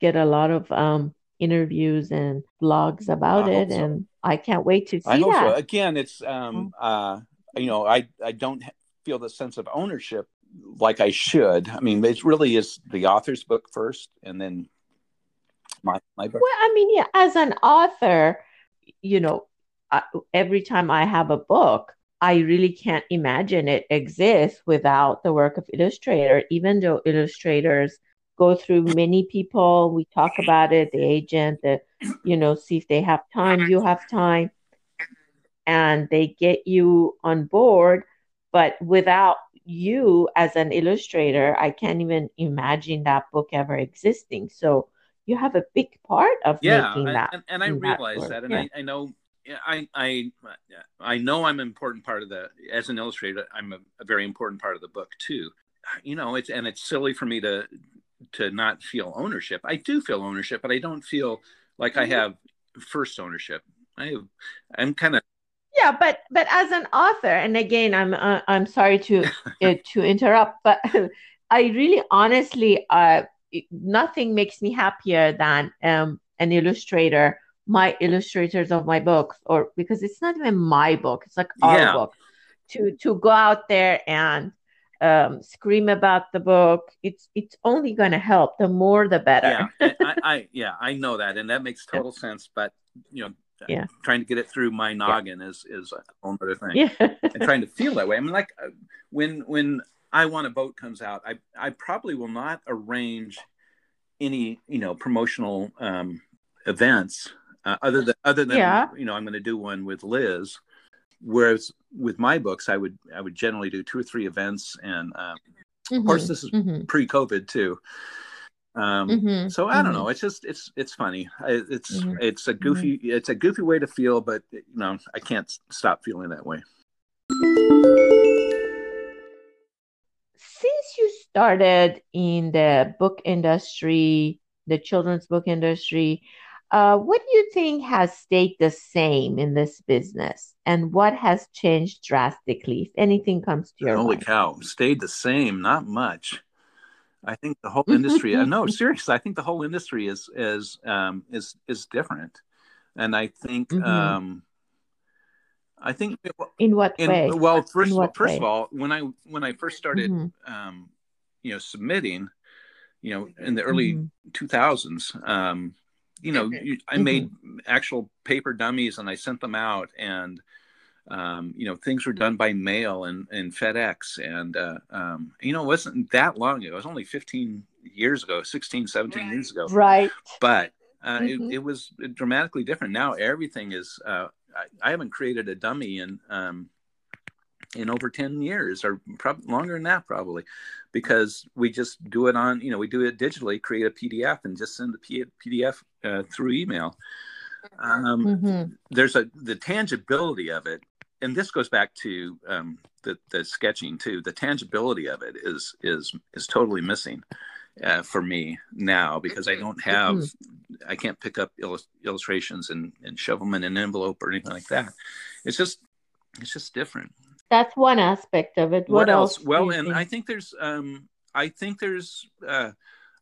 get a lot of um, interviews and blogs about it, so. and I can't wait to see I that. So. Again, it's um, oh. uh, you know I I don't feel the sense of ownership like I should. I mean, it really is the author's book first, and then my my book. Well, I mean, yeah, as an author, you know, I, every time I have a book, I really can't imagine it exists without the work of illustrator, even though illustrators go through many people. We talk about it, the agent, the, you know, see if they have time, you have time, and they get you on board. But without you as an illustrator, I can't even imagine that book ever existing. So you have a big part of yeah, making that. And, and I realize that, that and yeah. I, I know I I I know I'm an important part of the as an illustrator. I'm a, a, very important part of the book too. You know, it's and it's silly for me to to not feel ownership. I do feel ownership, but I don't feel like I mm-hmm. have first ownership. I have, I'm kind of yeah, but but as an author, and again, I'm uh, I'm sorry to uh, to interrupt, but I really honestly, uh, nothing makes me happier than um, an illustrator my illustrators of my books or because it's not even my book it's like our yeah. book to to go out there and um, scream about the book it's it's only going to help the more the better yeah I, I, yeah i know that and that makes total yeah. sense but you know yeah trying to get it through my noggin yeah. is is a whole other thing yeah and trying to feel that way i mean like uh, when when i want a boat comes out i i probably will not arrange any you know promotional um events uh, other than other than yeah. you know i'm going to do one with liz whereas with my books i would i would generally do two or three events and um, mm-hmm. of course this is mm-hmm. pre-covid too um, mm-hmm. so i don't know mm-hmm. it's just it's it's funny it's mm-hmm. it's a goofy mm-hmm. it's a goofy way to feel but you know i can't stop feeling that way since you started in the book industry the children's book industry uh, what do you think has stayed the same in this business, and what has changed drastically, if anything comes to your Holy mind? cow, stayed the same? Not much. I think the whole industry. uh, no, seriously, I think the whole industry is is um, is is different, and I think mm-hmm. um, I think in what in, way? Well, first first way? of all, when I when I first started, mm-hmm. um, you know, submitting, you know, in the early mm-hmm. 2000s, um, you know, you, I made actual paper dummies and I sent them out and um, you know, things were done by mail and, and FedEx. And, uh, um, you know, it wasn't that long ago. It was only 15 years ago, 16, 17 right. years ago. Right. But uh, mm-hmm. it, it, was dramatically different. Now everything is, uh, I, I, haven't created a dummy in, um, in over 10 years or probably longer than that probably because we just do it on you know we do it digitally create a pdf and just send the pdf uh, through email um, mm-hmm. there's a the tangibility of it and this goes back to um, the the sketching too. The tangibility of it is is is totally missing uh, for me now because I mm-hmm. don't have mm-hmm. I can't pick up illustrations and and shove them in an envelope or anything like that. It's just it's just different. That's one aspect of it. What, what else? else? Well, and think? I think there's um I think there's uh,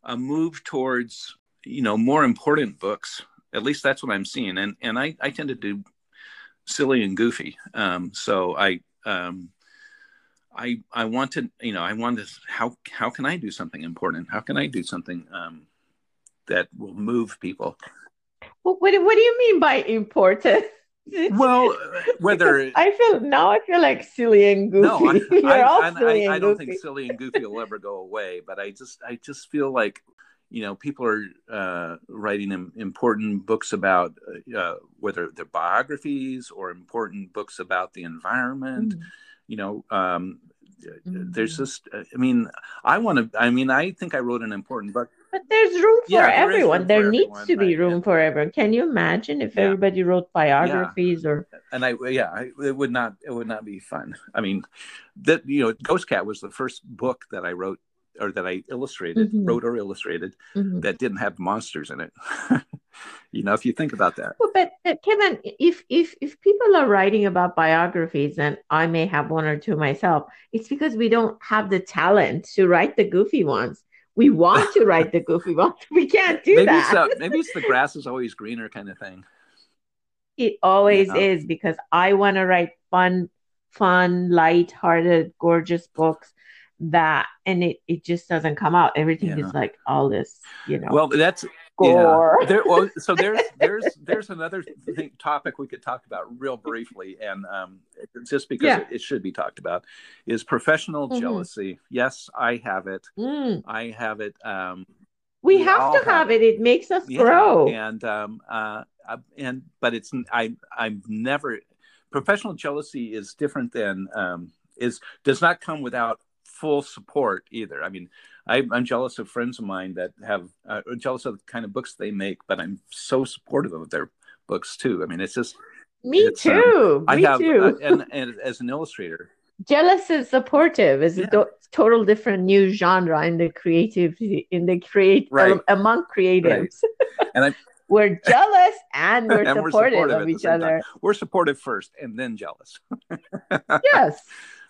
a move towards you know more important books. At least that's what I'm seeing, and and I I tend to do silly and goofy. Um, so I, um, I, I wanted, you know, I wanted how how can I do something important? How can I do something um, that will move people? Well, what what do you mean by important? well, whether I feel now, I feel like silly and goofy. No, I, I, I, I don't think silly and goofy will ever go away, but I just I just feel like you know people are uh, writing important books about uh, uh, whether they're biographies or important books about the environment mm. you know um, mm. there's just uh, i mean i want to i mean i think i wrote an important book but there's room for yeah, everyone there, there needs everyone, to be room yeah. for everyone can you imagine if yeah. everybody wrote biographies or and i yeah I, it would not it would not be fun i mean that you know ghost cat was the first book that i wrote or that I illustrated, mm-hmm. wrote or illustrated, mm-hmm. that didn't have monsters in it. you know, if you think about that. Well, but, but Kevan, if if if people are writing about biographies, and I may have one or two myself, it's because we don't have the talent to write the goofy ones. We want to write the goofy ones. We can't do maybe that. It's maybe it's the grass is always greener kind of thing. It always is because I want to write fun, fun, light-hearted, gorgeous books that and it it just doesn't come out everything yeah. is like all this you know well that's gore yeah. there, well, so there's there's there's another thing, topic we could talk about real briefly and um just because yeah. it, it, should be talked about is professional mm-hmm. jealousy yes i have it mm. i have it um we, we have to have, have it. it. it makes us grow and um uh and but it's i i've never professional jealousy is different than um is does not come without full support either. I mean, I, am jealous of friends of mine that have uh, jealous of the kind of books they make, but I'm so supportive of their books too. I mean, it's just me it's, too. Um, me I have, too. Uh, and, and as an illustrator, jealous and supportive is yeah. a do- total different new genre in the creative in the create right. um, among creatives. Right. And I. we're jealous and we're, and supportive, we're supportive of each other. Time. We're supportive first and then jealous. yes.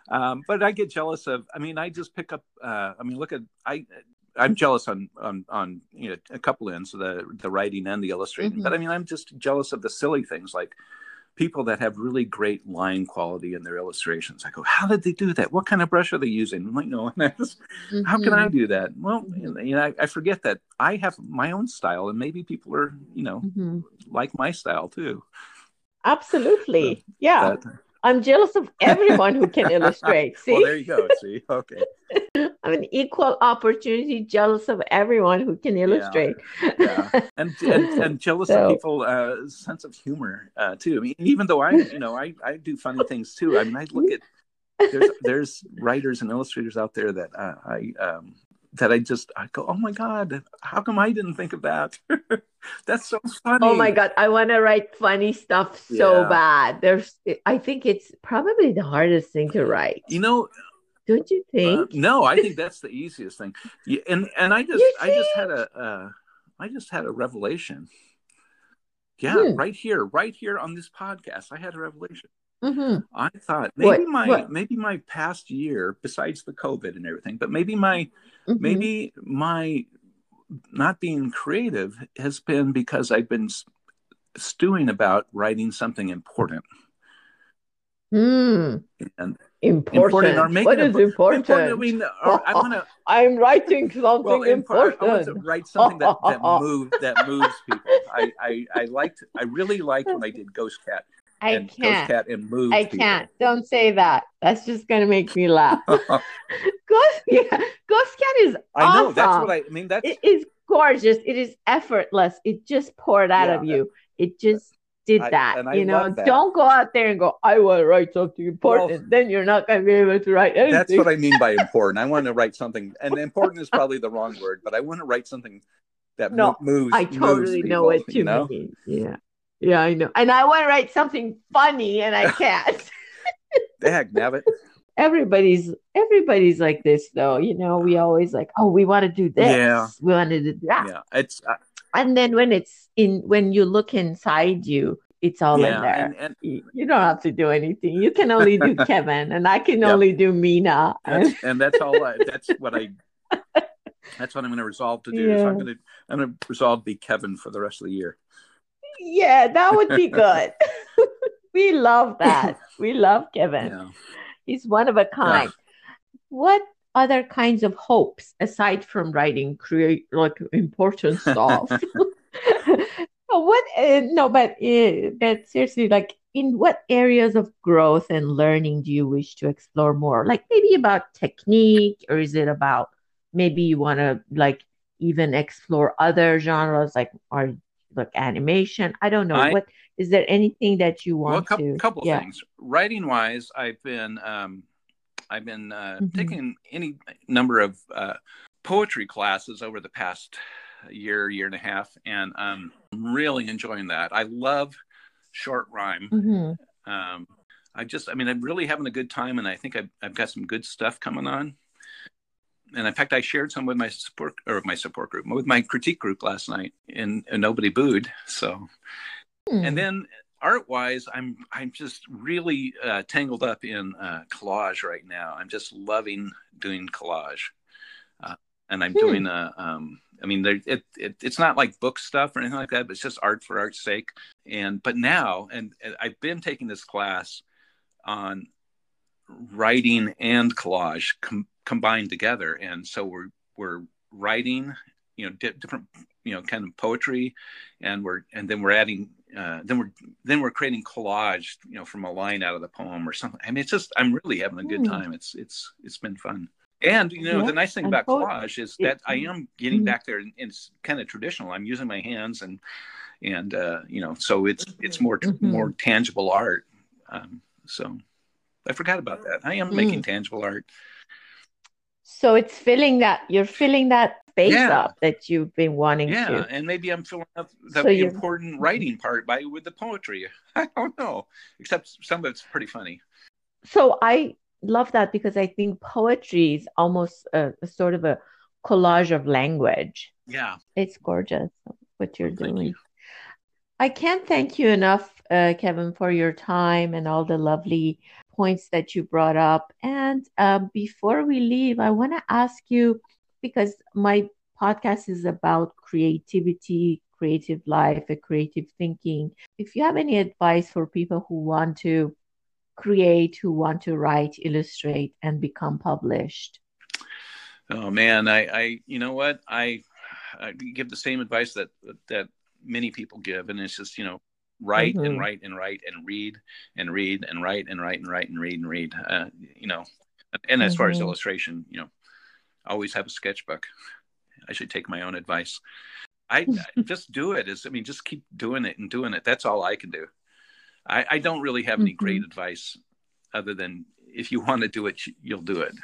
Um, but I get jealous of. I mean, I just pick up. Uh, I mean, look at I. I'm jealous on on on you know a couple ends, the the writing and the illustrating. Mm-hmm. But I mean, I'm just jealous of the silly things like people that have really great line quality in their illustrations. I go, how did they do that? What kind of brush are they using? I'm like, no, mm-hmm. how can I mm-hmm. do that? Well, mm-hmm. you know, I, I, forget that I have my own style, and maybe people are, you know, mm-hmm. like my style too. Absolutely, so yeah. That, I'm jealous of everyone who can illustrate. See? well, there you go. See, okay. I'm an equal opportunity jealous of everyone who can illustrate. Yeah, yeah. And, and, and jealous so. of people's uh, sense of humor uh, too. I mean, even though I, you know, I I do funny things too. I mean, I look at there's there's writers and illustrators out there that uh, I um, that I just I go, oh my god, how come I didn't think of that? That's so funny. Oh my god, I want to write funny stuff so yeah. bad. There's, I think it's probably the hardest thing to write. You know, don't you think? Uh, no, I think that's the easiest thing. Yeah, and and I just I just had a uh, I just had a revelation. Yeah, hmm. right here, right here on this podcast, I had a revelation. Mm-hmm. I thought maybe what? my what? maybe my past year, besides the COVID and everything, but maybe my mm-hmm. maybe my not being creative has been because I've been stewing about writing something important. Mm. And important. important or what is important? important? I mean, I want to. I'm writing something well, important. I, want to write something that that moves that moves people. I, I I liked. I really liked when I did Ghost Cat. I and can't. Ghost Cat and move. I people. can't. Don't say that. That's just gonna make me laugh. Ghost, yeah, Ghost Cat is. I know. Awesome. That's what I, I mean. That's it is gorgeous. It is effortless. It just poured out yeah, of you. It just did that. I, you know, don't go out there and go, I want to write something important. Well, then you're not going to be able to write anything. That's what I mean by important. I want to write something, and important is probably the wrong word, but I want to write something that no, moves. I totally moves people, know what you, you know? mean. Yeah. Yeah, I know. And I want to write something funny and I can't. Heck, nabbit. Everybody's everybody's like this though. You know, we always like, oh, we want to do this. Yeah. We want to do that. Yeah. It's uh, and then when it's in when you look inside you it's all yeah, in there and, and, you, don't have to do anything you can only do kevan and i can only do mina that's, and that's all I, that's what i that's what i'm going to resolve to do yeah. so i'm going to i'm going to resolve to be kevan for the rest of the year yeah that would be good. We love that. We love kevan. Yeah. he's one of a kind. What other kinds of hopes aside from writing create like important stuff? What uh, no but uh, but seriously like in what areas of growth and learning do you wish to explore more? Like maybe about technique or is it about maybe you want to like even explore other genres? Like or like animation i don't know I, what is there anything that you want well, a couple, to couple yeah. things writing wise i've been um I've been uh, mm-hmm. taking any number of uh, poetry classes over the past year, year and a half, and I'm really enjoying that. I love short rhyme. Mm-hmm. Um, I just, I mean, I'm really having a good time, and I think I've, I've got some good stuff coming on. And in fact, I shared some with my support or my support group, with my critique group last night, and, and nobody booed. So, mm. and then art wise i'm i'm just really uh, tangled up in uh, collage right now i'm just loving doing collage uh, and i'm hmm. doing a um, i mean there, it, it, it's not like book stuff or anything like that but it's just art for art's sake and but now and, and i've been taking this class on writing and collage com- combined together and so we're we're writing you know di- different you know kind of poetry and we're and then we're adding uh, then we're then we're creating collage, you know, from a line out of the poem or something. I mean, it's just I'm really having a good mm. time. It's it's it's been fun. And you know, yeah, the nice thing about collage is that I am getting mm-hmm. back there, and it's kind of traditional. I'm using my hands, and and uh, you know, so it's it's more mm-hmm. more tangible art. Um, so I forgot about that. I am mm. making tangible art. So it's filling that you're filling that space yeah. up that you've been wanting yeah, to. and maybe I'm filling up the so important writing part by with the poetry. I don't know, except some of it's pretty funny. So I love that because I think poetry is almost a, a sort of a collage of language. Yeah, it's gorgeous what you're doing. You. I can't thank you enough, uh, Kevan, for your time and all the lovely points that you brought up. And um, before we leave, I want to ask you because my podcast is about creativity, creative life, and creative thinking. If you have any advice for people who want to create, who want to write, illustrate, and become published? Oh man, I, I you know what I, I give the same advice that that many people give, and it's just you know write mm-hmm. and write and write and read and read and write and write and write and read and read. Uh, you know, and as mm-hmm. far as mm-hmm. illustration, you know, always have a sketchbook. I should take my own advice. I just do it. Is I mean, just keep doing it and doing it. That's all I can do. I, I don't really have any mm-hmm. great advice other than if you want to do it, you'll do it.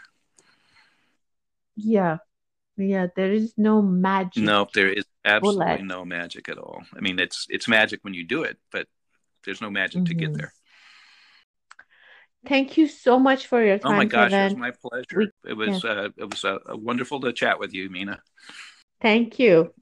Yeah. Yeah. There is no magic. No, there is absolutely bullet. no magic at all. I mean, it's, it's magic when you do it, but there's no magic mm-hmm. to get mm-hmm. there. Thank you so much for your time. Oh my gosh, Kevan. it was my pleasure. We, it was yeah. uh, it was uh, wonderful to chat with you, Mina. Thank you.